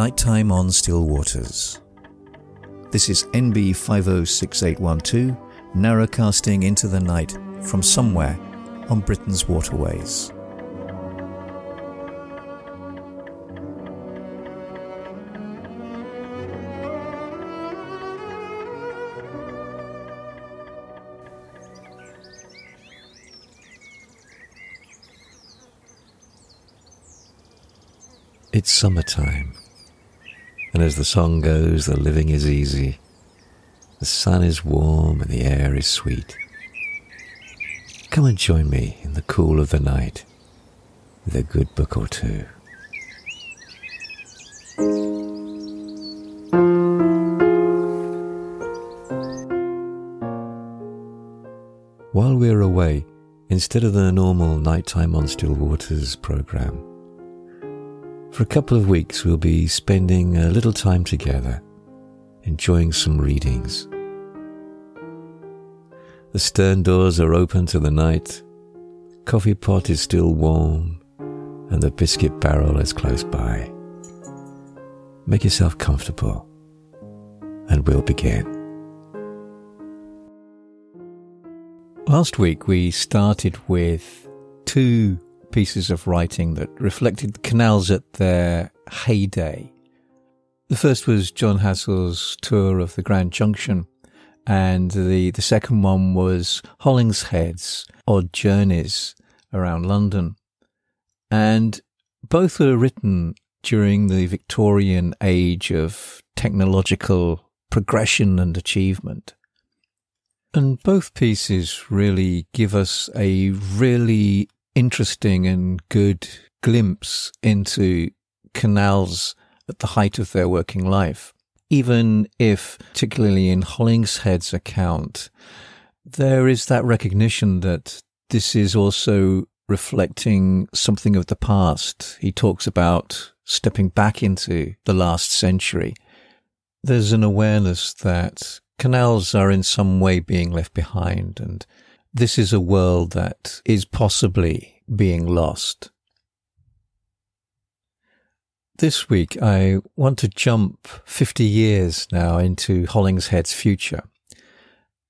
Nighttime on Still Waters. This is NB 506812, narrowcasting into the night from somewhere on Britain's waterways. It's summertime, and as the song goes, the living is easy. The sun is warm and the air is sweet. Come and join me in the cool of the night with a good book or two. While we're away, instead of the normal Nighttime on Still Waters program, for a couple of weeks we'll be spending a little time together, enjoying some readings. The stern doors are open to the night, coffee pot is still warm, and the biscuit barrel is close by. Make yourself comfortable, and we'll begin. Last week we started with two pieces of writing that reflected the canals at their heyday. The first was John Hassell's tour of the Grand Junction, and the, the second one was Hollingshead's odd journeys around London. And both were written during the Victorian age of technological progression and achievement. And both pieces really give us a really interesting and good glimpse into canals at the height of their working life. Even if, particularly in Hollingshead's account, there is that recognition that this is also reflecting something of the past. He talks about stepping back into the last century. There's an awareness that canals are in some way being left behind. And this is a world that is possibly being lost. This week, I want to jump 50 years now into Hollingshead's future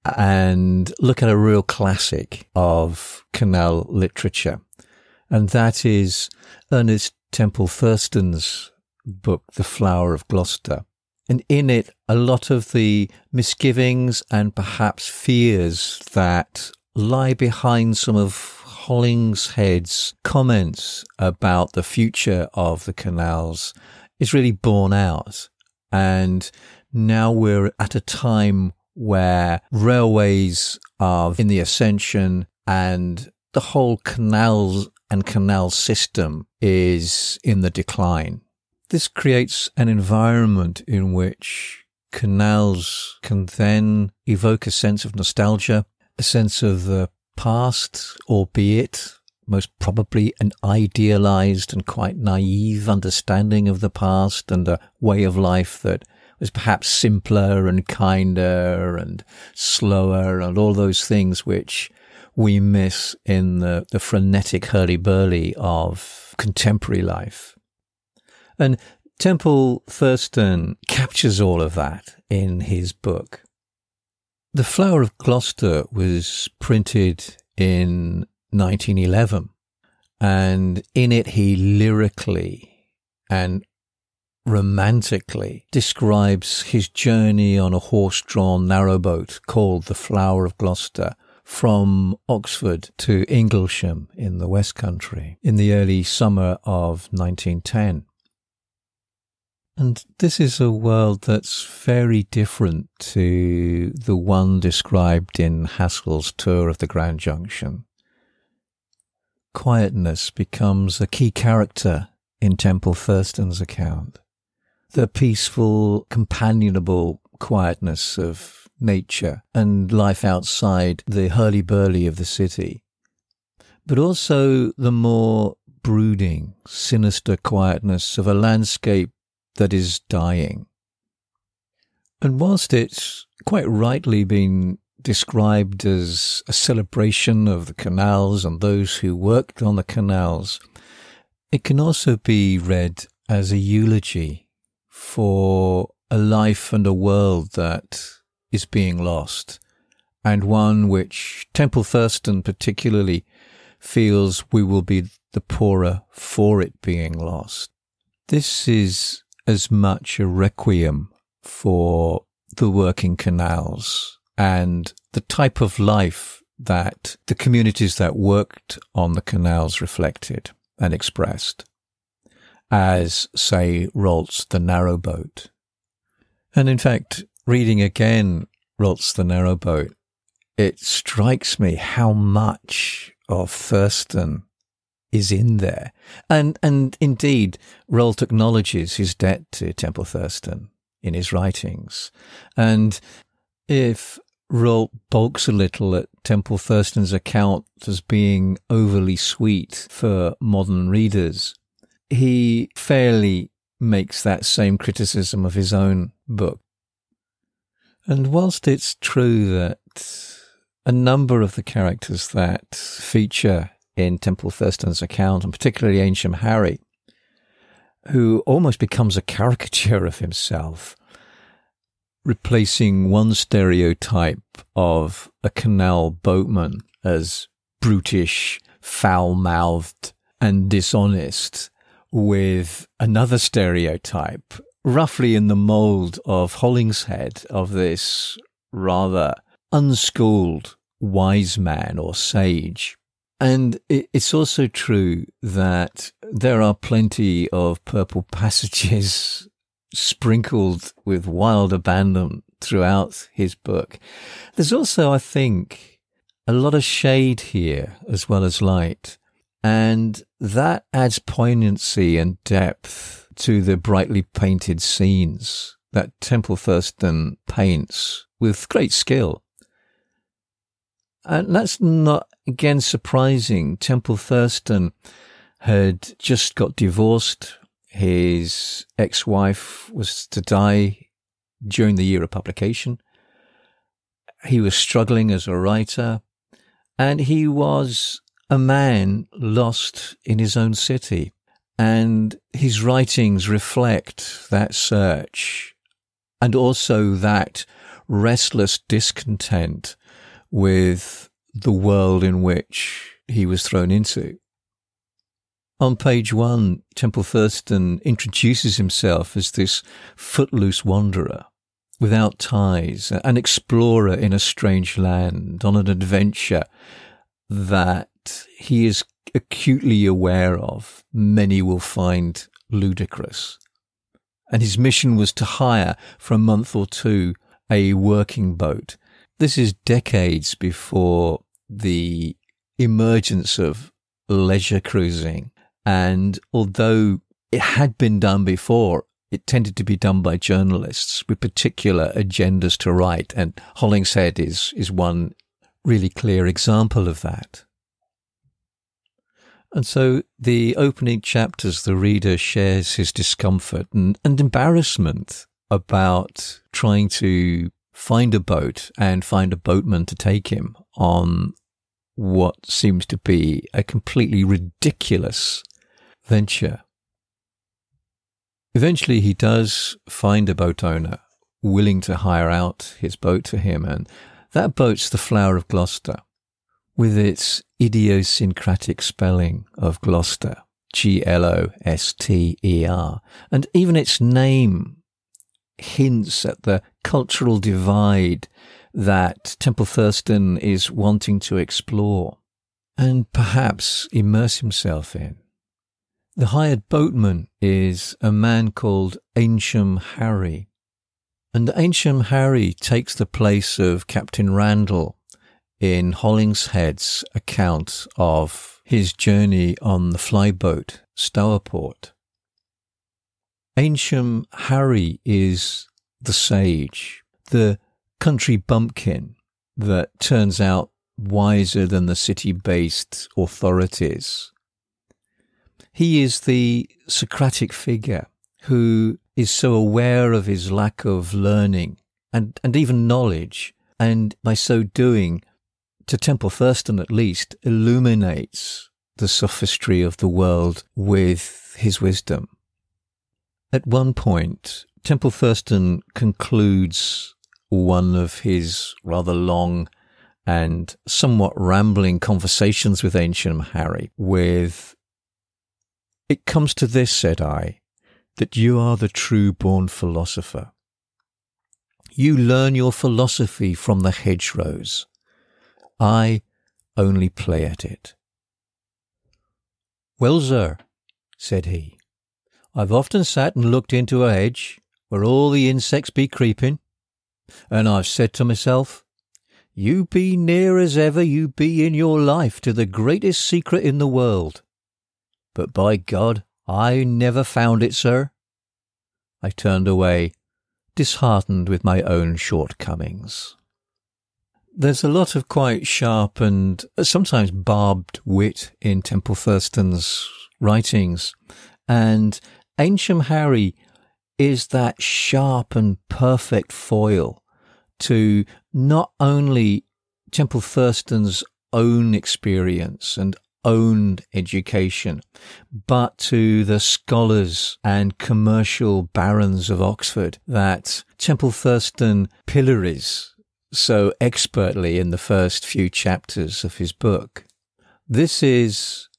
and look at a real classic of canal literature. And that is Ernest Temple Thurston's book, The Flower of Gloster. And in it, a lot of the misgivings and perhaps fears that lie behind some of Hollingshead's comments about the future of the canals is really borne out. And now we're at a time where railways are in the ascension and the whole canals and canal system is in the decline. This creates an environment in which canals can then evoke a sense of nostalgia, a sense of the past, albeit most probably an idealized and quite naive understanding of the past and a way of life that was perhaps simpler and kinder and slower and all those things which we miss in the, the frenetic hurly-burly of contemporary life. And Temple Thurston captures all of that in his book. The Flower of Gloster was printed in 1911, and in it he lyrically and romantically describes his journey on a horse drawn narrowboat called the Flower of Gloster from Oxford to Inglesham in the West Country in the early summer of 1910. And this is a world that's very different to the one described in Hassell's tour of the Grand Junction. Quietness becomes a key character in Temple Thurston's account. The peaceful, companionable quietness of nature and life outside the hurly-burly of the city. But also the more brooding, sinister quietness of a landscape that is dying. And whilst it's quite rightly been described as a celebration of the canals and those who worked on the canals, it can also be read as a eulogy for a life and a world that is being lost, and one which Temple Thurston particularly feels we will be the poorer for it being lost. This is as much a requiem for the working canals and the type of life that the communities that worked on the canals reflected and expressed as, say, Rolt's The Narrowboat. And in fact, reading again Rolt's The Narrowboat, it strikes me how much of Thurston is in there. And, and indeed, Rolt acknowledges his debt to Temple Thurston in his writings. And if Rolt balks a little at Temple Thurston's account as being overly sweet for modern readers, he fairly makes that same criticism of his own book. And whilst it's true that a number of the characters that feature in Temple Thurston's account, and particularly Ancient Harry, who almost becomes a caricature of himself, replacing one stereotype of a canal boatman as brutish, foul mouthed, and dishonest with another stereotype, roughly in the mold of Hollingshead, of this rather unschooled wise man or sage. And it's also true that there are plenty of purple passages sprinkled with wild abandon throughout his book. There's also, I think, a lot of shade here as well as light. And that adds poignancy and depth to the brightly painted scenes that Temple Thurston paints with great skill. And that's not, again, surprising. Temple Thurston had just got divorced. His ex-wife was to die during the year of publication. He was struggling as a writer and he was a man lost in his own city. And his writings reflect that search and also that restless discontent with the world in which he was thrown into. On page one, Temple Thurston introduces himself as this footloose wanderer without ties, an explorer in a strange land on an adventure that he is acutely aware of, many will find ludicrous. And his mission was to hire for a month or two a working boat. This is decades before the emergence of leisure cruising. And although it had been done before, it tended to be done by journalists with particular agendas to write. And Hollingshead is, is one really clear example of that. And so the opening chapters, the reader shares his discomfort and, and embarrassment about trying to find a boat and find a boatman to take him on what seems to be a completely ridiculous venture. Eventually, he does find a boat owner willing to hire out his boat to him, and that boat's the Flower of Gloster with its idiosyncratic spelling of Gloucester, G L O S T E R, and even its name hints at the cultural divide that Temple Thurston is wanting to explore and perhaps immerse himself in. The hired boatman is a man called Ancient Harry. And Ancient Harry takes the place of Captain Randall in Hollingshead's account of his journey on the flyboat Stourport. Ancient Harry is the sage, the country bumpkin that turns out wiser than the city based authorities. He is the Socratic figure who is so aware of his lack of learning and, and even knowledge, and by so doing to Temple Thurston at least, illuminates the sophistry of the world with his wisdom. At one point, Temple Thurston concludes one of his rather long and somewhat rambling conversations with Ancient Harry with, It comes to this, said I, that you are the true born philosopher. You learn your philosophy from the hedgerows. I only play at it. Well, sir, said he, I've often sat and looked into a hedge where all the insects be creeping, and I've said to myself, you be near as ever you be in your life to the greatest secret in the world. But by God, I never found it, sir. I turned away, disheartened with my own shortcomings. There's a lot of quite sharp and uh, sometimes barbed wit in Temple Thurston's writings, and Ancient Harry is that sharp and perfect foil to not only Temple Thurston's own experience and own education, but to the scholars and commercial barons of Oxford that Temple Thurston pillories so expertly in the first few chapters of his book. This is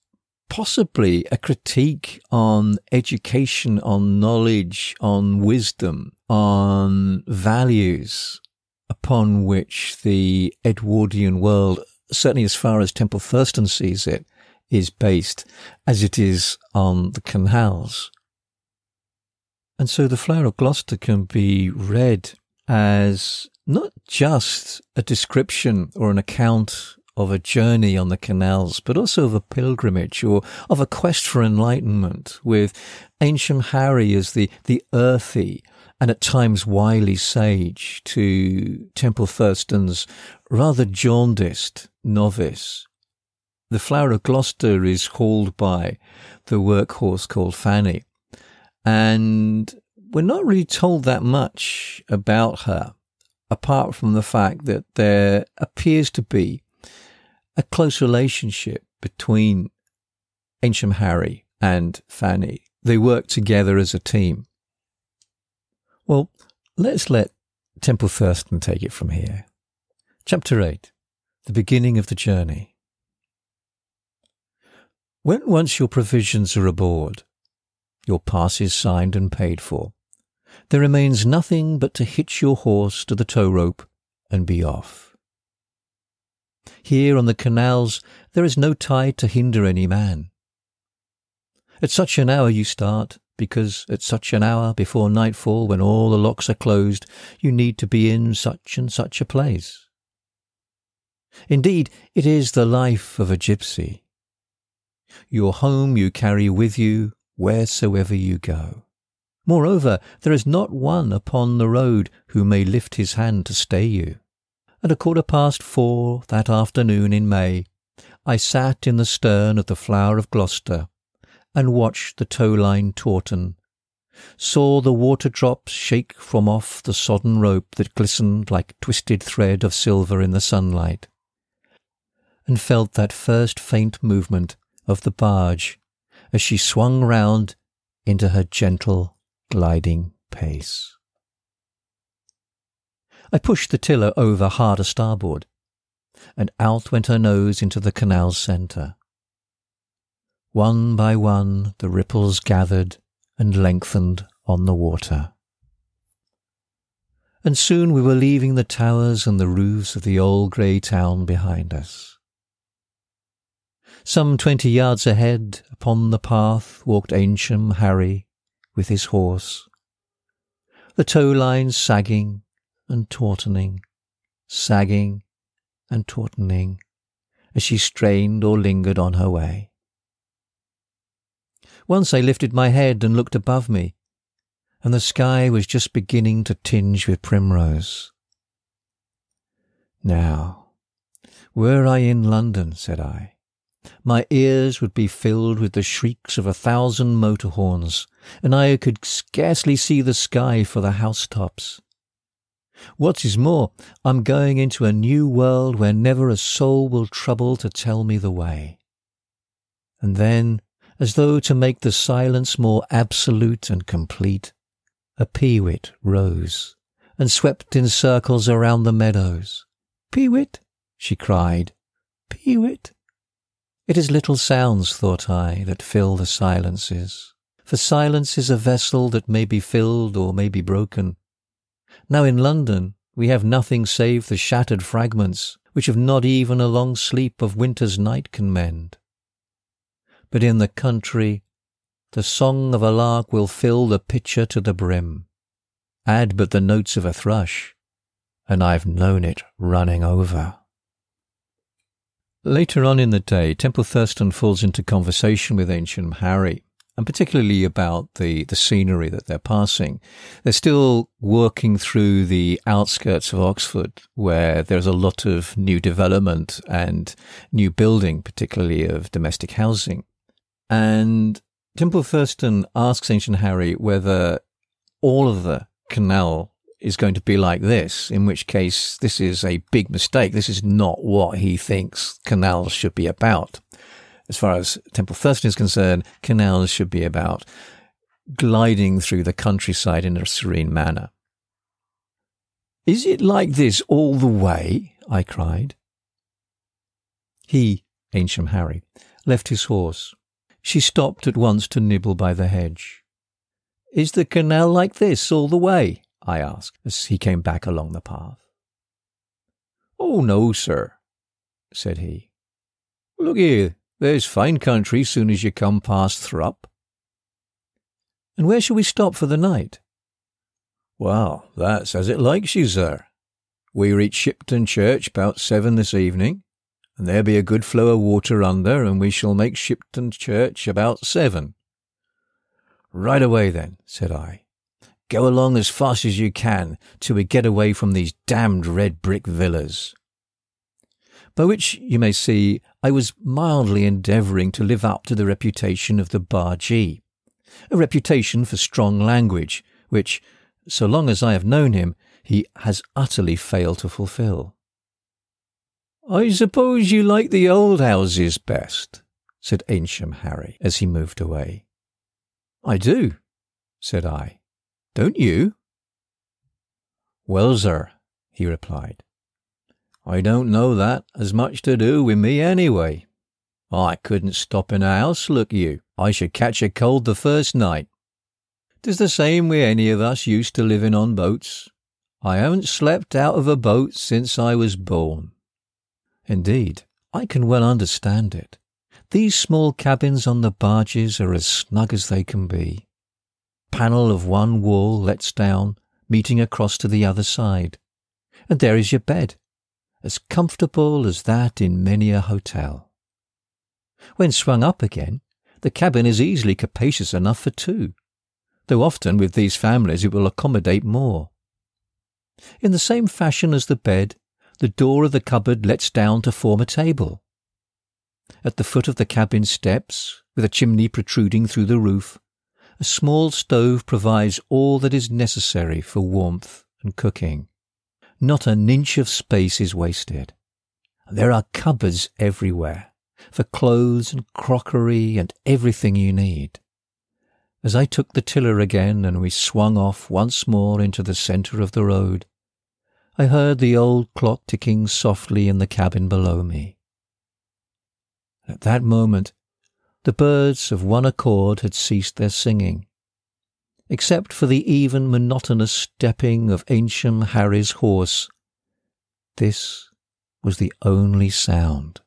possibly a critique on education, on knowledge, on wisdom, on values upon which the Edwardian world, certainly as far as Temple Thurston sees it, is based as it is on the canals. And so the Flower of Gloster can be read as not just a description or an account of a journey on the canals, but also of a pilgrimage or of a quest for enlightenment with ancient Harry as the, the earthy and at times wily sage to Temple Thurston's rather jaundiced novice. The Flower of Gloster is hauled by the workhorse called Fanny. And we're not really told that much about her, apart from the fact that there appears to be a close relationship between Ancient Harry and Fanny. They work together as a team. Well, let's let Temple Thurston take it from here. Chapter 8 The Beginning of the Journey. When once your provisions are aboard, your pass is signed and paid for, there remains nothing but to hitch your horse to the tow rope and be off. Here on the canals there is no tide to hinder any man. At such an hour you start, because at such an hour before nightfall, when all the locks are closed, you need to be in such and such a place. Indeed, it is the life of a gypsy. Your home you carry with you wheresoever you go. Moreover, there is not one upon the road who may lift his hand to stay you. At a quarter past four that afternoon in May, I sat in the stern of the Flower of Gloster, and watched the tow-line tauten, saw the water drops shake from off the sodden rope that glistened like twisted thread of silver in the sunlight, and felt that first faint movement of the barge as she swung round into her gentle, gliding pace. I pushed the tiller over hard a starboard, and out went her nose into the canal's centre. One by one the ripples gathered and lengthened on the water. And soon we were leaving the towers and the roofs of the old grey town behind us. Some twenty yards ahead, upon the path, walked Ancient Harry with his horse, the tow lines sagging and tautening, sagging and tautening, as she strained or lingered on her way. Once I lifted my head and looked above me, and the sky was just beginning to tinge with primrose. Now, were I in London, said I, my ears would be filled with the shrieks of a thousand motor horns, and I could scarcely see the sky for the housetops. What is more, I'm going into a new world where never a soul will trouble to tell me the way. And then as though to make the silence more absolute and complete, a peewit rose and swept in circles around the meadows. Peewit, she cried, peewit. It is little sounds, thought I, that fill the silences, for silence is a vessel that may be filled or may be broken. Now in London we have nothing save the shattered fragments which have not even a long sleep of winter's night can mend. But in the country, the song of a lark will fill the pitcher to the brim. Add but the notes of a thrush, and I've known it running over. Later on in the day, Temple Thurston falls into conversation with Ancient Harry, and particularly about the, the scenery that they're passing. They're still working through the outskirts of Oxford, where there's a lot of new development and new building, particularly of domestic housing. And Temple Thurston asks Ancient Harry whether all of the canal is going to be like this, in which case this is a big mistake. This is not what he thinks canals should be about as far as Temple Thurston is concerned, canals should be about gliding through the countryside in a serene manner. Is it like this all the way? I cried. He, Ancient Harry, left his horse. She stopped at once to nibble by the hedge. Is the canal like this all the way? I asked as he came back along the path. Oh, no, sir, said he. Look here, there's fine country soon as you come past Thrupp. And where shall we stop for the night? Well, that's as it likes you, sir. We reach Shipton Church about seven this evening, and there be a good flow of water under, and we shall make Shipton Church about seven. Right away then, said I. Go along as fast as you can till we get away from these damned red brick villas by which you may see I was mildly endeavouring to live up to the reputation of the bargee, a reputation for strong language, which, so long as I have known him, he has utterly failed to fulfil. I suppose you like the old houses best, said Ancient Harry as he moved away. I do, said I. Don't you? Well, sir, he replied, I don't know that has much to do with me anyway. I couldn't stop in a house, look you. I should catch a cold the first night. 'Tis the same with any of us used to living on boats. I haven't slept out of a boat since I was born. Indeed, I can well understand it. These small cabins on the barges are as snug as they can be. Panel of one wall lets down, meeting across to the other side. And there is your bed, as comfortable as that in many a hotel. When swung up again, the cabin is easily capacious enough for two, though often with these families it will accommodate more. In the same fashion as the bed, the door of the cupboard lets down to form a table. At the foot of the cabin steps, with a chimney protruding through the roof, a small stove provides all that is necessary for warmth and cooking. Not an inch of space is wasted. There are cupboards everywhere for clothes and crockery and everything you need. As I took the tiller again and we swung off once more into the centre of the road, I heard the old clock ticking softly in the cabin below me. At that moment, the birds of one accord had ceased their singing, except for the even monotonous stepping of Ancient Harry's horse. This was the only sound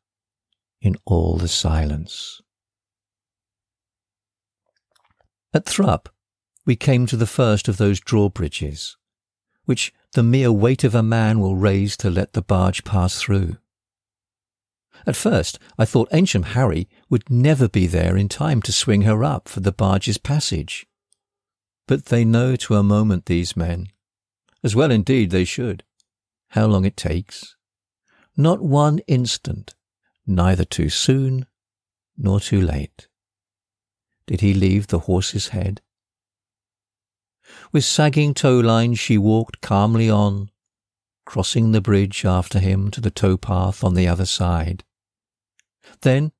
in all the silence. At Thrupp, we came to the first of those drawbridges, which the mere weight of a man will raise to let the barge pass through. At first, I thought Ancient Harry would never be there in time to swing her up for the barge's passage. But they know to a moment, these men, as well indeed they should, how long it takes. Not one instant, neither too soon nor too late. Did he leave the horse's head? With sagging tow lines she walked calmly on, crossing the bridge after him to the towpath on the other side. Then,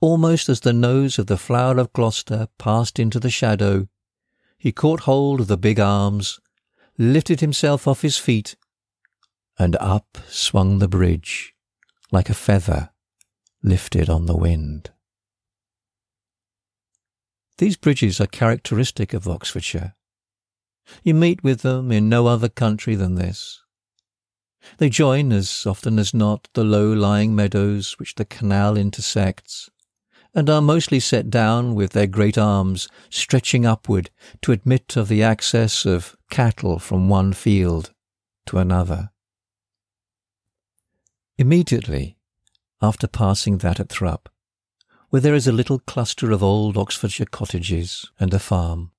almost as the nose of the flower of Gloster passed into the shadow, he caught hold of the big arms, lifted himself off his feet, and up swung the bridge like a feather lifted on the wind. These bridges are characteristic of Oxfordshire. You meet with them in no other country than this. They join, as often as not, the low-lying meadows which the canal intersects, and are mostly set down with their great arms stretching upward to admit of the access of cattle from one field to another. Immediately after passing that at Thrupp, where there is a little cluster of old Oxfordshire cottages and a farm,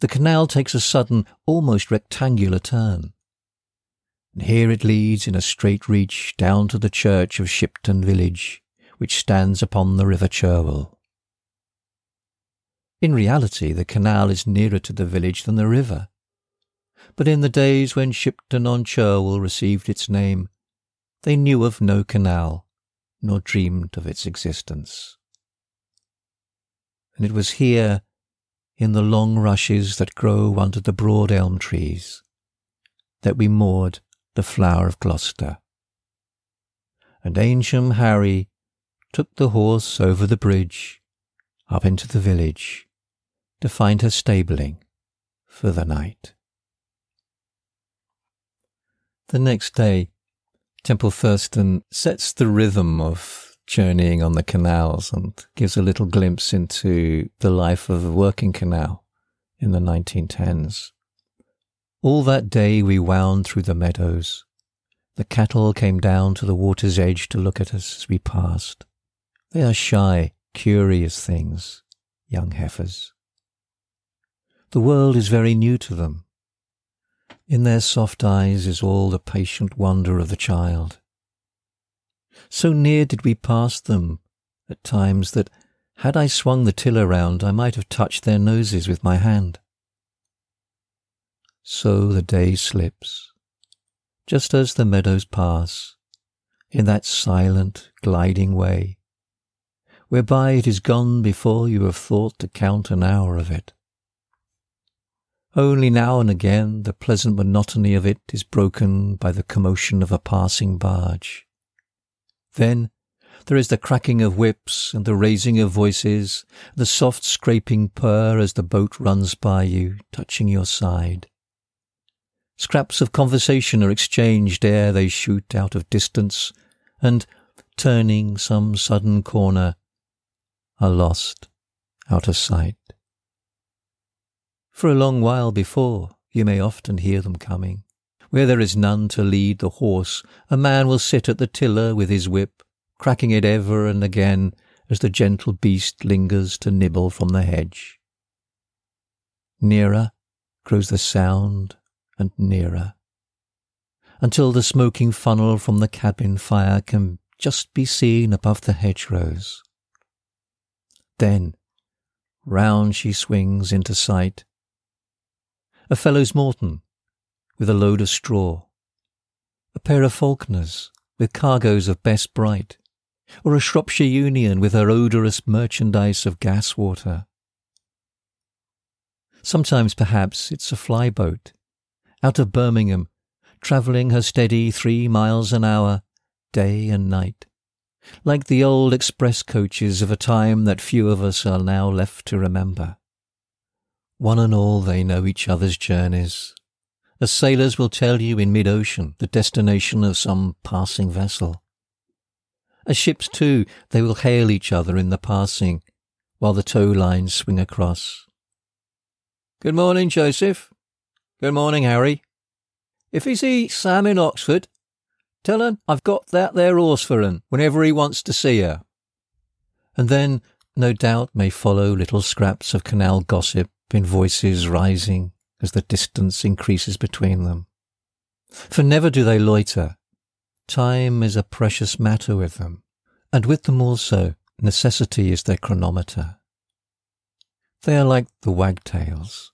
the canal takes a sudden, almost rectangular turn. And here it leads in a straight reach down to the church of Shipton village, which stands upon the River Cherwell. In reality, the canal is nearer to the village than the river. But in the days when Shipton on Cherwell received its name, they knew of no canal, nor dreamed of its existence. And it was here, in the long rushes that grow under the broad elm trees, that we moored the flower of Gloster. And Ancient Harry took the horse over the bridge, up into the village, to find her stabling for the night. The next day, Temple Thurston sets the rhythm of journeying on the canals and gives a little glimpse into the life of a working canal in the 1910s. All that day we wound through the meadows. The cattle came down to the water's edge to look at us as we passed. They are shy, curious things, young heifers. The world is very new to them. In their soft eyes is all the patient wonder of the child. So near did we pass them at times that, had I swung the tiller round, I might have touched their noses with my hand. So the day slips, just as the meadows pass, in that silent, gliding way, whereby it is gone before you have thought to count an hour of it. Only now and again the pleasant monotony of it is broken by the commotion of a passing barge. Then there is the cracking of whips and the raising of voices, the soft scraping purr as the boat runs by you, touching your side. Scraps of conversation are exchanged ere they shoot out of distance, and, turning some sudden corner, are lost out of sight. For a long while before, you may often hear them coming. Where there is none to lead the horse, a man will sit at the tiller with his whip, cracking it ever and again as the gentle beast lingers to nibble from the hedge. Nearer grows the sound and nearer, until the smoking funnel from the cabin fire can just be seen above the hedgerows. Then round she swings into sight. A Fellows Morton with a load of straw, a pair of Falconers with cargoes of best bright, or a Shropshire Union with her odorous merchandise of gas water. Sometimes, perhaps, it's a flyboat out of Birmingham, travelling her steady three miles an hour, day and night, like the old express coaches of a time that few of us are now left to remember. One and all they know each other's journeys, as sailors will tell you in mid-ocean the destination of some passing vessel. As ships too, they will hail each other in the passing, while the tow lines swing across. Good morning, Joseph. Good morning, Harry. If he see Sam in Oxford, tell un I've got that there horse for un whenever he wants to see her. And then, no doubt, may follow little scraps of canal gossip in voices rising as the distance increases between them. For never do they loiter. Time is a precious matter with them, and with them also necessity is their chronometer. They are like the wagtails.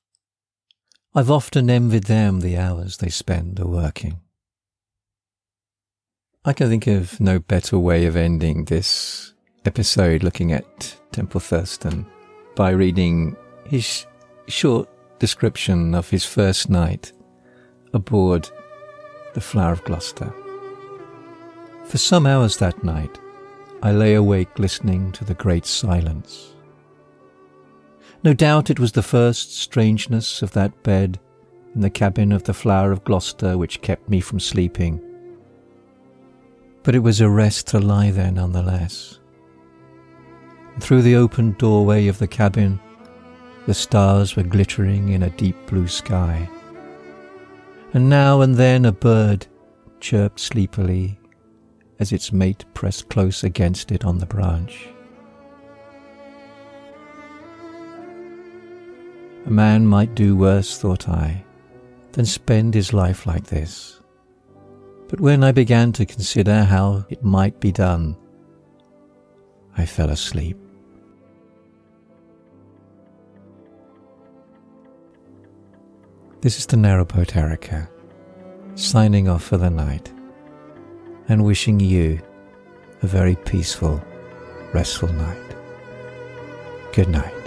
I've often envied them the hours they spend a working. I can think of no better way of ending this episode looking at Temple Thurston by reading his short description of his first night aboard the Flower of Gloster. For some hours that night, I lay awake listening to the great silence. No doubt it was the first strangeness of that bed in the cabin of the Flower of Gloster which kept me from sleeping. But it was a rest to lie there nonetheless. through the open doorway of the cabin, the stars were glittering in a deep blue sky. And now and then a bird chirped sleepily as its mate pressed close against it on the branch. A man might do worse, thought I, than spend his life like this. But when I began to consider how it might be done, I fell asleep. This is the narrowboat Erica, signing off for the night and wishing you a very peaceful, restful night. Good night.